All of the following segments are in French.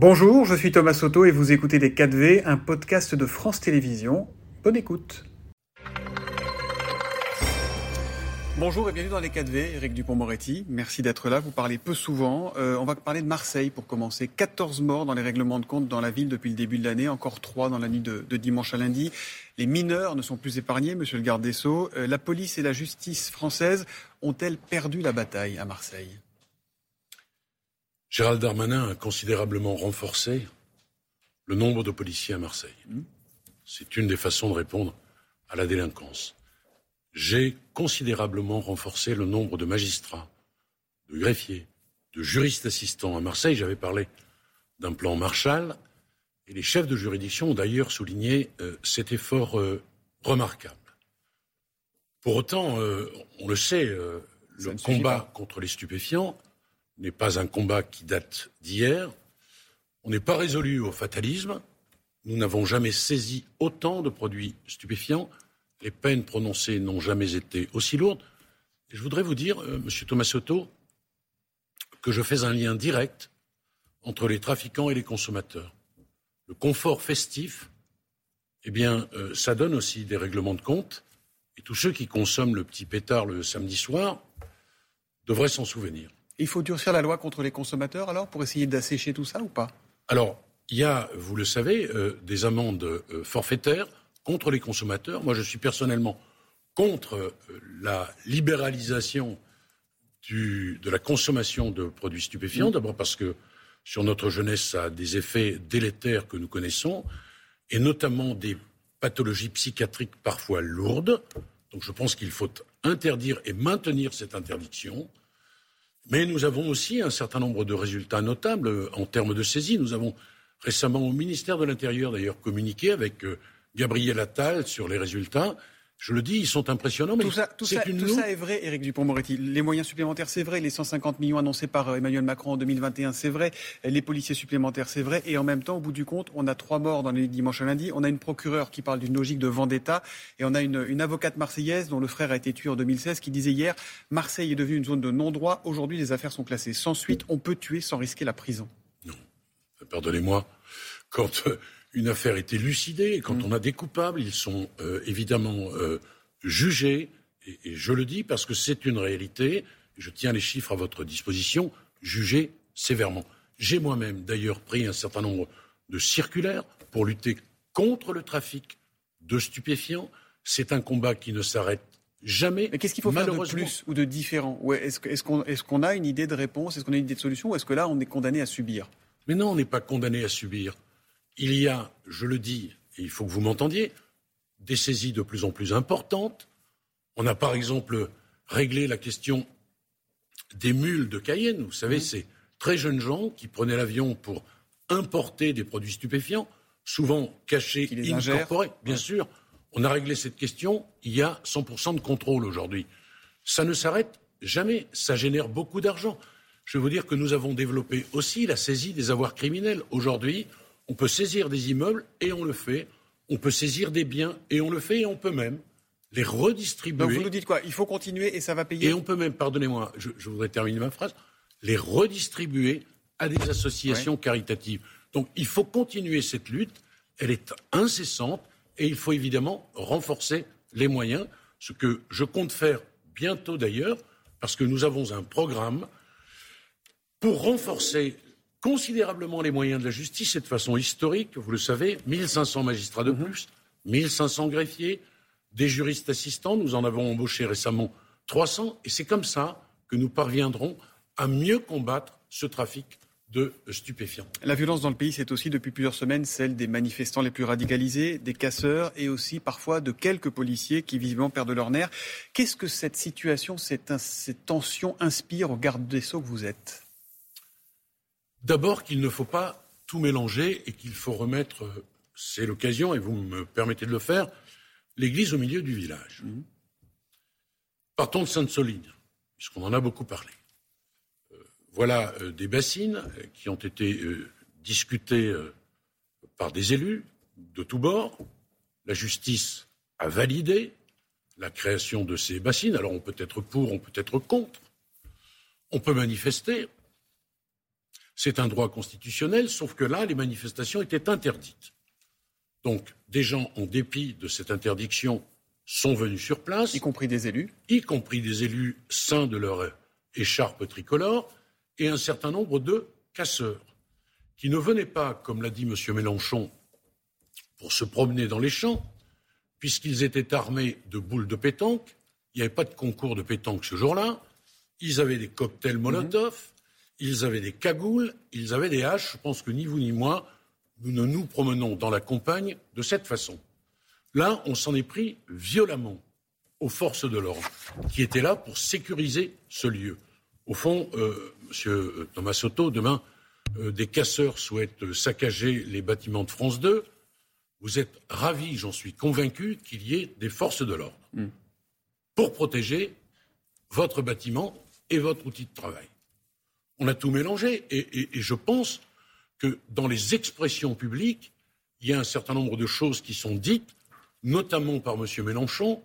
Bonjour, je suis Thomas Soto et vous écoutez Les 4V, un podcast de France Télévisions. Bonne écoute. Bonjour et bienvenue dans les 4V, Eric Dupont-Moretti. Merci d'être là. Vous parlez peu souvent. Euh, on va parler de Marseille pour commencer. 14 morts dans les règlements de compte dans la ville depuis le début de l'année, encore 3 dans la nuit de, dimanche à lundi. Les mineurs ne sont plus épargnés, monsieur le garde des Sceaux. Euh, la police et la justice française ont-elles perdu la bataille à Marseille? Gérald Darmanin a considérablement renforcé le nombre de policiers à Marseille. Hmm. C'est une des façons de répondre à la délinquance j'ai considérablement renforcé le nombre de magistrats, de greffiers, de juristes assistants. À Marseille, j'avais parlé d'un plan Marshall, et les chefs de juridiction ont d'ailleurs souligné euh, cet effort euh, remarquable. Pour autant, euh, on le sait, le combat contre les stupéfiants n'est pas un combat qui date d'hier. On n'est pas résolu au fatalisme. Nous n'avons jamais saisi autant de produits stupéfiants les peines prononcées n'ont jamais été aussi lourdes. Je voudrais vous dire, euh, Monsieur Tomasotto, que je fais un lien direct entre les trafiquants et les consommateurs. Le confort festif, eh bien, euh, ça donne aussi des règlements de compte. Et tous ceux qui consomment le petit pétard le samedi soir devraient s'en souvenir. Il faut durcir la loi contre les consommateurs alors pour essayer d'assécher tout ça ou pas? Alors, il y a, vous le savez, euh, des amendes forfaitaires contre les consommateurs. Moi, je suis personnellement contre euh, la libéralisation de la consommation de produits stupéfiants. Mmh. D'abord parce que sur notre jeunesse, ça a des effets délétères que nous connaissons, et notamment des pathologies psychiatriques parfois lourdes. Donc je pense qu'il faut interdire et maintenir cette interdiction. Mais nous avons aussi un certain nombre de résultats notables en termes de saisie. Nous avons récemment au ministère de l'Intérieur d'ailleurs communiqué avec euh, Gabriel Attal sur les résultats. Je le dis, ils sont impressionnants. Mais tout ça, tout ça, est vrai, Éric Dupont-Moretti. Les moyens supplémentaires, c'est vrai. Les 150 millions annoncés par euh, Emmanuel Macron en 2021, c'est vrai. Les policiers supplémentaires, c'est vrai. Et en même temps, au bout du compte, on a trois morts dans les dimanches à lundi. On a une procureure qui parle d'une logique de vendetta. Et on a une, une, avocate marseillaise dont le frère a été tué en 2016 qui disait hier Marseille est devenue une zone de non-droit. Aujourd'hui, les affaires sont classées sans suite. On peut tuer sans risquer la prison. Non. Pardonnez-moi. Quand. Euh, une affaire est élucidée, et quand mm. on a des coupables, ils sont euh, évidemment euh, jugés, et, je le dis parce que c'est une réalité, je tiens les chiffres à votre disposition, jugés sévèrement. J'ai moi-même d'ailleurs pris un certain nombre de circulaires pour lutter contre le trafic de stupéfiants. C'est un combat qui ne s'arrête jamais. Mais qu'est-ce qu'il faut faire de plus ou de différent? Est-ce qu'on est a une idée de réponse? Est-ce qu'on a une idée de solution? Ou est-ce que là, on est condamné à subir? Mais non, on n'est pas condamné à subir il y a, je le dis, et il faut que vous m'entendiez, des saisies de plus en plus importantes. On a par exemple réglé la question des mules de Cayenne. Vous savez, mmh. ces très jeunes gens qui prenaient l'avion pour importer des produits stupéfiants, souvent cachés, incorporés. Bien sûr, on a réglé cette question. Il y a 100% de contrôle aujourd'hui. Ça ne s'arrête jamais. Ça génère beaucoup d'argent. Je veux vous dire que nous avons développé aussi la saisie des avoirs criminels. Aujourd'hui, on peut saisir des immeubles et on le fait. On peut saisir des biens et on le fait et on peut même les redistribuer. Donc vous nous dites quoi? Il faut continuer et ça va payer Et on peut même, pardonnez-moi, je, voudrais terminer ma phrase, les redistribuer à des associations caritatives. Donc il faut continuer cette lutte, elle est incessante et il faut évidemment renforcer les moyens, ce que je compte faire bientôt d'ailleurs, parce que nous avons un programme pour renforcer considérablement les moyens de la justice et de façon historique, vous le savez, 1500 magistrats de mhm. plus, 1500 greffiers, des juristes assistants, nous en avons embauché récemment 300, et c'est comme ça que nous parviendrons à mieux combattre ce trafic de stupéfiants. La violence dans le pays, c'est aussi depuis plusieurs semaines celle des manifestants les plus radicalisés, des casseurs et aussi parfois de quelques policiers qui visiblement perdent leur nerf. Qu'est-ce que cette situation, cette, cette tension inspire au garde des Sceaux que vous êtes? D'abord qu'il ne faut pas tout mélanger et qu'il faut remettre, c'est l'occasion, et vous me permettez de le faire, l'église au milieu du village. Mmh. Partons de Sainte-Soline, puisqu'on en a beaucoup parlé. Euh, voilà euh, des bassines euh, qui ont été discutées par des élus de tous bords. La justice a validé la création de ces bassines. Alors on peut être pour, on peut être contre. On peut manifester. C'est un droit constitutionnel, sauf que là, les manifestations étaient interdites. Donc, des gens, en dépit de cette interdiction, sont venus sur place. Y compris des élus. Y compris des élus sains de leur écharpe tricolore, et un certain nombre de casseurs, qui ne venaient pas, comme l'a dit M. Mélenchon, pour se promener dans les champs, puisqu'ils étaient armés de boules de pétanque. Il n'y avait pas de concours de pétanque ce jour-là. Ils avaient des cocktails Molotov, ils avaient des cagoules, ils avaient des haches. Je pense que ni vous ni moi, nous ne nous promenons dans la campagne de cette façon. Là, on s'en est pris violemment aux forces de l'ordre, qui étaient là pour sécuriser ce lieu. Au fond, euh, Monsieur Thomas Soto, demain, euh, des casseurs souhaitent saccager les bâtiments de France 2. Vous êtes ravi, j'en suis convaincu, qu'il y ait des forces de l'ordre hmm. pour protéger votre bâtiment et votre outil de travail. On a tout mélangé et, je pense que dans les expressions publiques, il y a un certain nombre de choses qui sont dites, notamment par M. Mélenchon.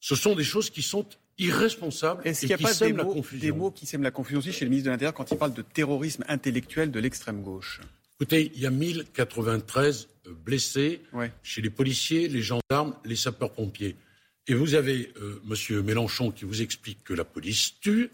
Ce sont des choses qui sont irresponsables Est-ce qu'il n'y a pas des mots, des mots, qui sèment la confusion aussi chez le ministre de l'Intérieur quand il parle de terrorisme intellectuel de l'extrême gauche? Écoutez, il y a 1093 euh, blessés chez les policiers, les gendarmes, les sapeurs-pompiers. Et vous avez euh, M. Mélenchon qui vous explique que la police tue.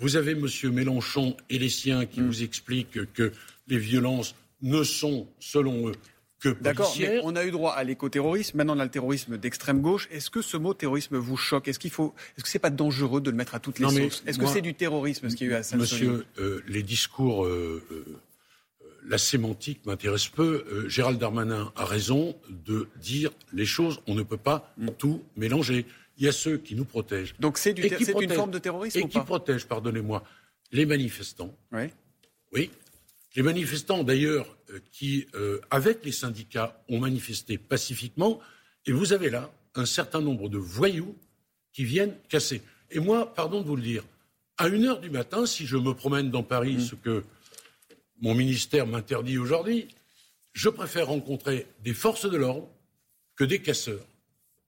Vous avez M. Mélenchon et les siens qui mm. vous expliquent que les violences ne sont, selon eux, que D'accord, mais on a eu droit à l'écoterrorisme, maintenant on a le terrorisme d'extrême gauche. Est-ce que ce mot terrorisme vous choque? Est-ce qu'il faut, est-ce que c'est pas dangereux de le mettre à toutes les sauces? Est-ce que c'est du terrorisme ce qu'il y a eu à saint Monsieur, euh, les discours euh, la sémantique m'intéresse peu. Euh, Gérald Darmanin a raison de dire les choses. On ne peut pas mm. tout mélanger. Il y a ceux qui nous protègent. Donc c'est une forme de terrorisme Et qui protègent, pardonnez-moi, les manifestants. Oui. Oui. Les manifestants, d'ailleurs, euh, qui, euh, avec les syndicats, ont manifesté pacifiquement. Et vous avez là un certain nombre de voyous qui viennent casser. Et moi, pardon de vous le dire, à une heure du matin, si je me promène dans Paris, mm. ce que mon ministère m'interdit aujourd'hui, je préfère rencontrer des forces de l'ordre que des casseurs.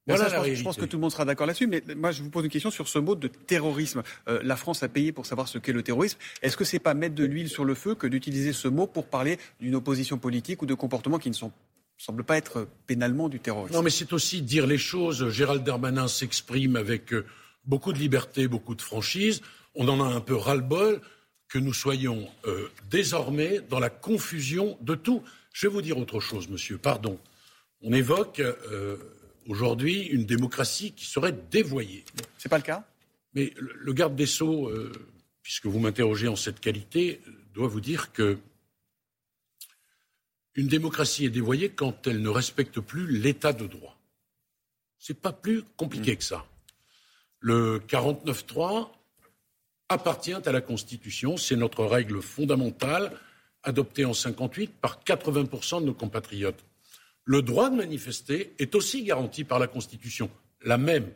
Voilà je, pense, je, pense, que tout le monde sera d'accord là-dessus, mais moi je vous pose une question sur ce mot de terrorisme. Euh, la France a payé pour savoir ce qu'est le terrorisme. Est-ce que c'est pas mettre de l'huile sur le feu que d'utiliser ce mot pour parler d'une opposition politique ou de comportements qui ne sont semblent pas être pénalement du terrorisme? Non, mais c'est aussi dire les choses. Gérald Darmanin s'exprime avec euh, beaucoup de liberté, beaucoup de franchise. On en a un peu ras-le-bol que nous soyons euh, désormais dans la confusion de tout. Je vais vous dire autre chose, monsieur, pardon. On évoque euh, aujourd'hui une démocratie qui serait dévoyée. Ce n'est pas le cas? Mais le, garde des Sceaux, euh, puisque vous m'interrogez en cette qualité, doit vous dire que une démocratie est dévoyée quand elle ne respecte plus l'état de droit. Ce n'est pas plus compliqué mmh. que ça. Le 49.3 appartient à la Constitution. C'est notre règle fondamentale, adoptée en 58 par 80% de nos compatriotes. Le droit de manifester est aussi garanti par la Constitution, la même.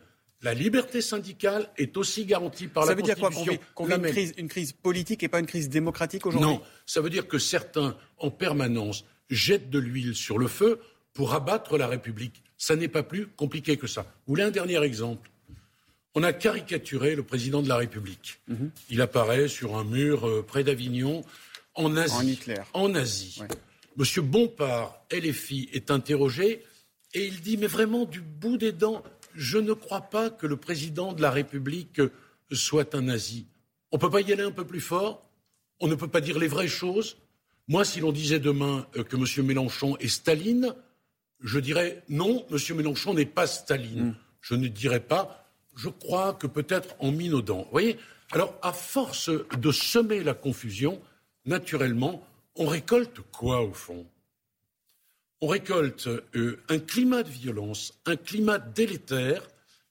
La liberté syndicale est aussi garantie par la Constitution. Ça veut dire quoi Qu'on vit, une, crise, une crise politique et pas une crise démocratique aujourd'hui? Non, ça veut dire que certains, en permanence, jettent de l'huile sur le feu pour abattre la République. Ça n'est pas plus compliqué que ça. Vous voulez un dernier exemple? On a caricaturé le président de la République. Mhm. Il apparaît sur un mur euh, près d'Avignon, en Asie. En, Asie. Monsieur Bompard, LFI, est interrogé et il dit Mais vraiment, du bout des dents, je ne crois pas que le président de la République soit un nazi. On ne peut pas y aller un peu plus fort? On ne peut pas dire les vraies choses? Moi, si l'on disait demain euh, que M. Mélenchon est Staline, je dirais non, M. Mélenchon n'est pas Staline. Mm. Je ne dirais pas je crois que peut-être en minaudant. Vous voyez? Alors, à force de semer la confusion, naturellement, on récolte quoi au fond? On récolte euh, un climat de violence, un climat délétère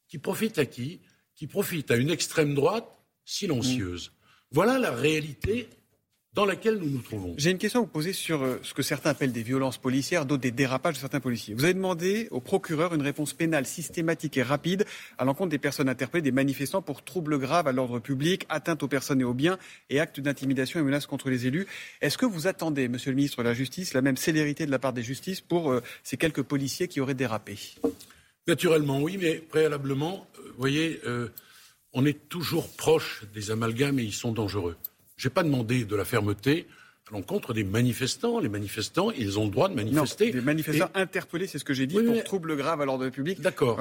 qui profite à qui? Qui profite à une extrême droite silencieuse. Voilà la réalité dans laquelle nous nous trouvons. J'ai une question à vous poser sur euh, ce que certains appellent des violences policières, d'autres des dérapages de certains policiers. Vous avez demandé au procureur une réponse pénale systématique et rapide à l'encontre des personnes interpellées, des manifestants pour troubles graves à l'ordre public, atteinte aux personnes et aux biens et actes d'intimidation et menaces contre les élus. Est-ce que vous attendez, Monsieur le ministre de la Justice, la même célérité de la part des justices pour euh, ces quelques policiers qui auraient dérapé? Naturellement, oui, mais préalablement, euh, vous voyez, on est toujours proche des amalgames et ils sont dangereux. Je n'ai pas demandé de la fermeté à l'encontre des manifestants. Les manifestants, ils ont le droit de manifester. des manifestants interpellés, c'est ce que j'ai dit, pour trouble grave à l'ordre public. D'accord.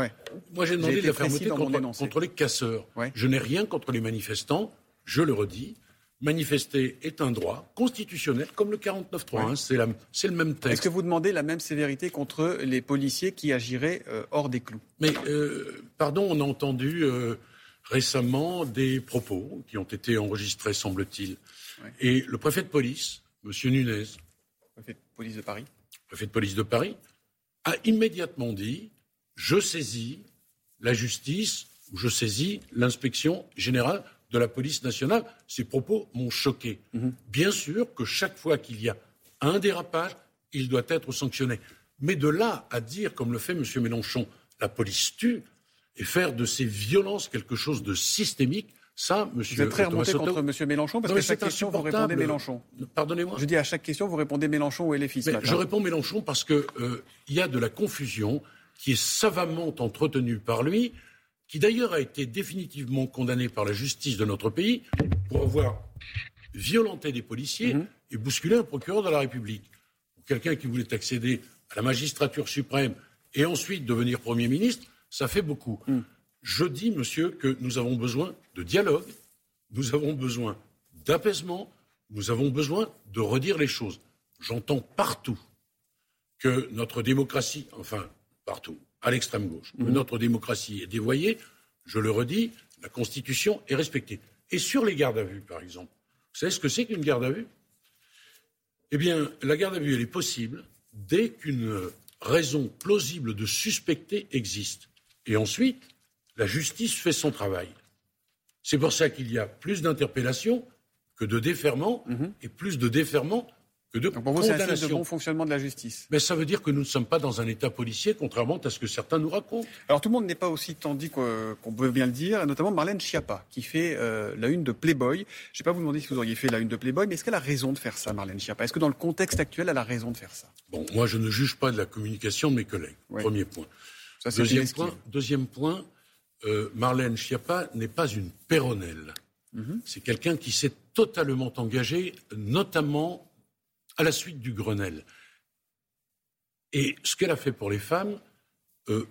Moi, j'ai demandé de la fermeté contre, les casseurs. Je n'ai rien contre les manifestants, je le redis. Manifester est un droit constitutionnel, comme le 49.3. Hein, c'est, le même texte. Est-ce que vous demandez la même sévérité contre les policiers qui agiraient euh, hors des clous? Mais, euh, pardon, on a entendu euh, récemment des propos qui ont été enregistrés, semble-t-il, et le préfet de police, M. Nunez, préfet de police de Paris, préfet de police de Paris, a immédiatement dit je saisis la justice ou je saisis l'inspection générale de la police nationale. Ces propos m'ont choqué. Mhm. Bien sûr que chaque fois qu'il y a un dérapage, il doit être sanctionné. Mais de là à dire, comme le fait M. Mélenchon, la police tue, et faire de ces violences quelque chose de systémique, ça, monsieur. Vous êtes très remonté contre M. Mélenchon parce qu'à chaque question, vous répondez Mélenchon. Pardonnez-moi. Je dis à chaque question, vous répondez Mélenchon ou LFI. je réponds Mélenchon parce qu'il euh, y a de la confusion qui est savamment entretenue par lui, qui d'ailleurs a été définitivement condamné par la justice de notre pays pour avoir violenté des policiers mhm. et bousculé un procureur de la République. quelqu'un qui voulait accéder à la magistrature suprême et ensuite devenir Premier ministre, ça fait beaucoup. Mhm. Je dis, monsieur, que nous avons besoin de dialogue, nous avons besoin d'apaisement, nous avons besoin de redire les choses. J'entends partout que notre démocratie, enfin partout, à l'extrême gauche, que mhm. notre démocratie est dévoyée. Je le redis, la Constitution est respectée. Et sur les gardes à vue, par exemple, vous savez ce que c'est qu'une garde à vue? Eh bien, la garde à vue, elle est possible dès qu'une raison plausible de suspecter existe. Et ensuite, la justice fait son travail. C'est pour ça qu'il y a plus d'interpellations que de déferments mhm. et plus de déferments que de Donc pour vous, c'est un de bon fonctionnement de la justice. Mais ça veut dire que nous ne sommes pas dans un état policier, contrairement à ce que certains nous racontent. Alors tout le monde n'est pas aussi tendu qu'on peut bien le dire, notamment Marlène Schiappa, qui fait euh, la une de Playboy. Je ne vais pas vous demander si vous auriez fait la une de Playboy, mais est-ce qu'elle a raison de faire ça, Marlène Schiappa? Est-ce que dans le contexte actuel, elle a raison de faire ça? Bon, moi je ne juge pas de la communication de mes collègues. Premier point. Ça, deuxième, point deuxième point, euh, Marlène Schiappa n'est pas une péronnelle. Mhm. C'est quelqu'un qui s'est totalement engagé, notamment à la suite du Grenelle. Et ce qu'elle a fait pour les femmes, euh,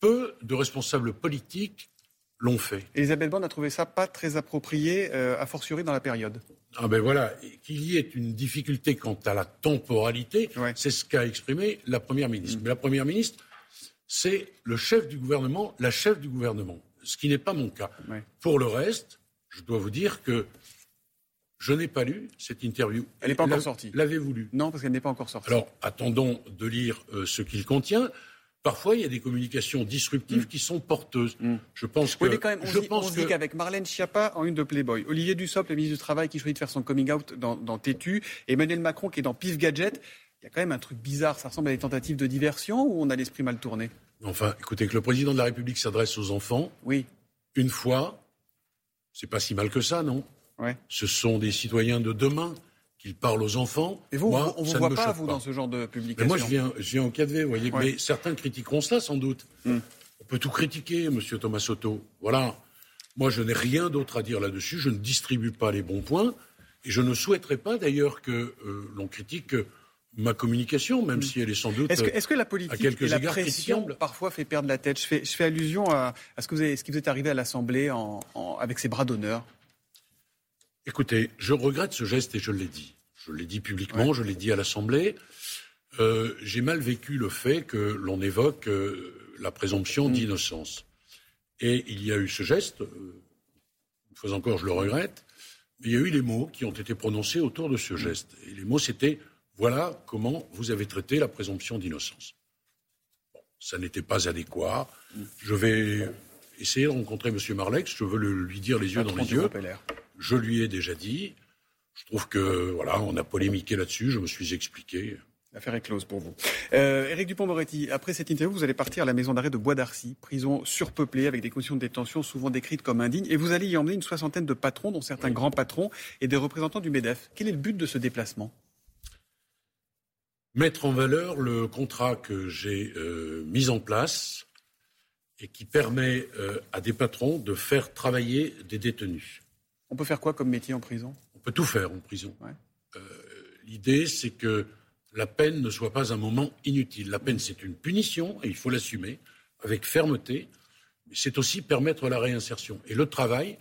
peu de responsables politiques l'ont fait. Elisabeth Borne a trouvé ça pas très approprié, euh, a fortiori dans la période. Ah ben voilà, qu'il y ait une difficulté quant à la temporalité, c'est ce qu'a exprimé la Première ministre. Mhm. Mais la Première ministre c'est le chef du gouvernement, la chef du gouvernement, ce qui n'est pas mon cas. Pour le reste, je dois vous dire que je n'ai pas lu cette interview. Elle n'est pas encore sortie. L'avez-vous lu? Non, parce qu'elle n'est pas encore sortie. Alors, attendons de lire euh, ce qu'il contient. Parfois, il y a des communications disruptives mm. qui sont porteuses. Mm. Je pense que. Oui, quand même, on, je dit, pense qu'avec Marlène Schiappa en une de Playboy, Olivier Dussopt, le ministre du Travail, qui choisit de faire son coming out dans, dans Tétu, Emmanuel Macron qui est dans Pif Gadget, y a quand même un truc bizarre. Ça ressemble à des tentatives de diversion ou on a l'esprit mal tourné? Enfin, écoutez, que le président de la République s'adresse aux enfants. Oui. Une fois, c'est pas si mal que ça, non? Ouais. Ce sont des citoyens de demain qu'ils parlent aux enfants. Et vous, on ne vous voit pas, vous, dans ce genre de publication? Moi, je viens, je viens au 4V, vous voyez. Mais certains critiqueront ça, sans doute. Hmm. On peut tout critiquer, monsieur Thomas Soto. Voilà. Moi, je n'ai rien d'autre à dire là-dessus. Je ne distribue pas les bons points. Et je ne souhaiterais pas, d'ailleurs, que euh, l'on critique ma communication, même si elle est sans doute. Est-ce que, la politique et la pression parfois fait perdre la tête? Je fais, je fais, allusion à, ce, que vous avez, ce qui vous est arrivé à l'Assemblée avec ces bras d'honneur. Écoutez, je regrette ce geste et je l'ai dit. Je l'ai dit publiquement, je l'ai dit à l'Assemblée. Euh, j'ai mal vécu le fait que l'on évoque euh, la présomption mm. d'innocence. Et il y a eu ce geste, euh, une fois encore je le regrette, mais il y a eu les mots qui ont été prononcés autour de ce mm. geste. Et les mots c'était voilà comment vous avez traité la présomption d'innocence. ça n'était pas adéquat. Je vais essayer de rencontrer M. Marlex. Je veux lui dire les yeux dans les yeux. Je lui ai déjà dit. Je trouve que voilà, on a polémiqué là-dessus. Je me suis expliqué. L'affaire est close pour vous. Euh, Éric Dupont-Moretti, après cette interview, vous allez partir à la maison d'arrêt de Bois d'Arcy, prison surpeuplée avec des conditions de détention souvent décrites comme indignes, et vous allez y emmener une soixantaine de patrons, dont certains grands patrons, et des représentants du MEDEF. Quel est le but de ce déplacement? Mettre en valeur le contrat que j'ai euh, mis en place et qui permet euh, à des patrons de faire travailler des détenus. On peut faire quoi comme métier en prison? On peut tout faire en prison. Euh, l'idée, c'est que la peine ne soit pas un moment inutile. La peine, c'est une punition et il faut l'assumer avec fermeté. Mais c'est aussi permettre la réinsertion. Et le travail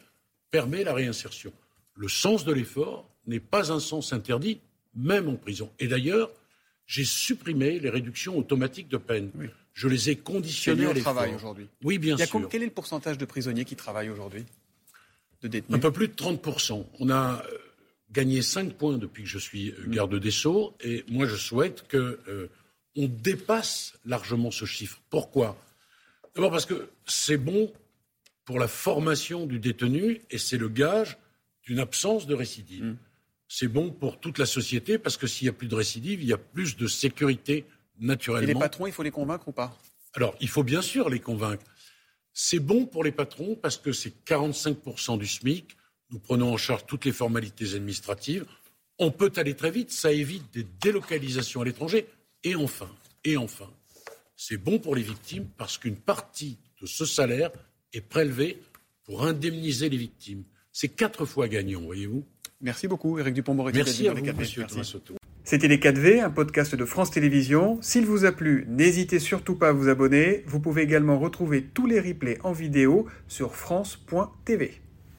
permet la réinsertion. Le sens de l'effort n'est pas un sens interdit, même en prison. Et d'ailleurs, j'ai supprimé les réductions automatiques de peine. Je les ai conditionnées à l'effort. travail aujourd'hui? Oui, bien sûr. Quel est le pourcentage de prisonniers qui travaillent aujourd'hui? De détenus? Un peu plus de 30%. On a euh, gagné 5 points depuis que je suis euh, garde des Sceaux et moi je souhaite qu'on euh, dépasse largement ce chiffre. Pourquoi? D'abord parce que c'est bon pour la formation du détenu et c'est le gage d'une absence de récidive. Mm. C'est bon pour toute la société parce que s'il n'y a plus de récidive, il y a plus de sécurité naturellement. Et les patrons, il faut les convaincre ou pas? Alors, il faut bien sûr les convaincre. C'est bon pour les patrons parce que c'est 45% du SMIC. Nous prenons en charge toutes les formalités administratives. On peut aller très vite, ça évite des délocalisations à l'étranger. Et enfin, et enfin, c'est bon pour les victimes parce qu'une partie de ce salaire est prélevée pour indemniser les victimes. C'est quatre fois gagnant, voyez-vous. Merci beaucoup, Eric Dupont-Moretti. Merci à vous, monsieur C'était Les 4V, un podcast de France Télévisions. S'il vous a plu, n'hésitez surtout pas à vous abonner. Vous pouvez également retrouver tous les replays en vidéo sur France.tv.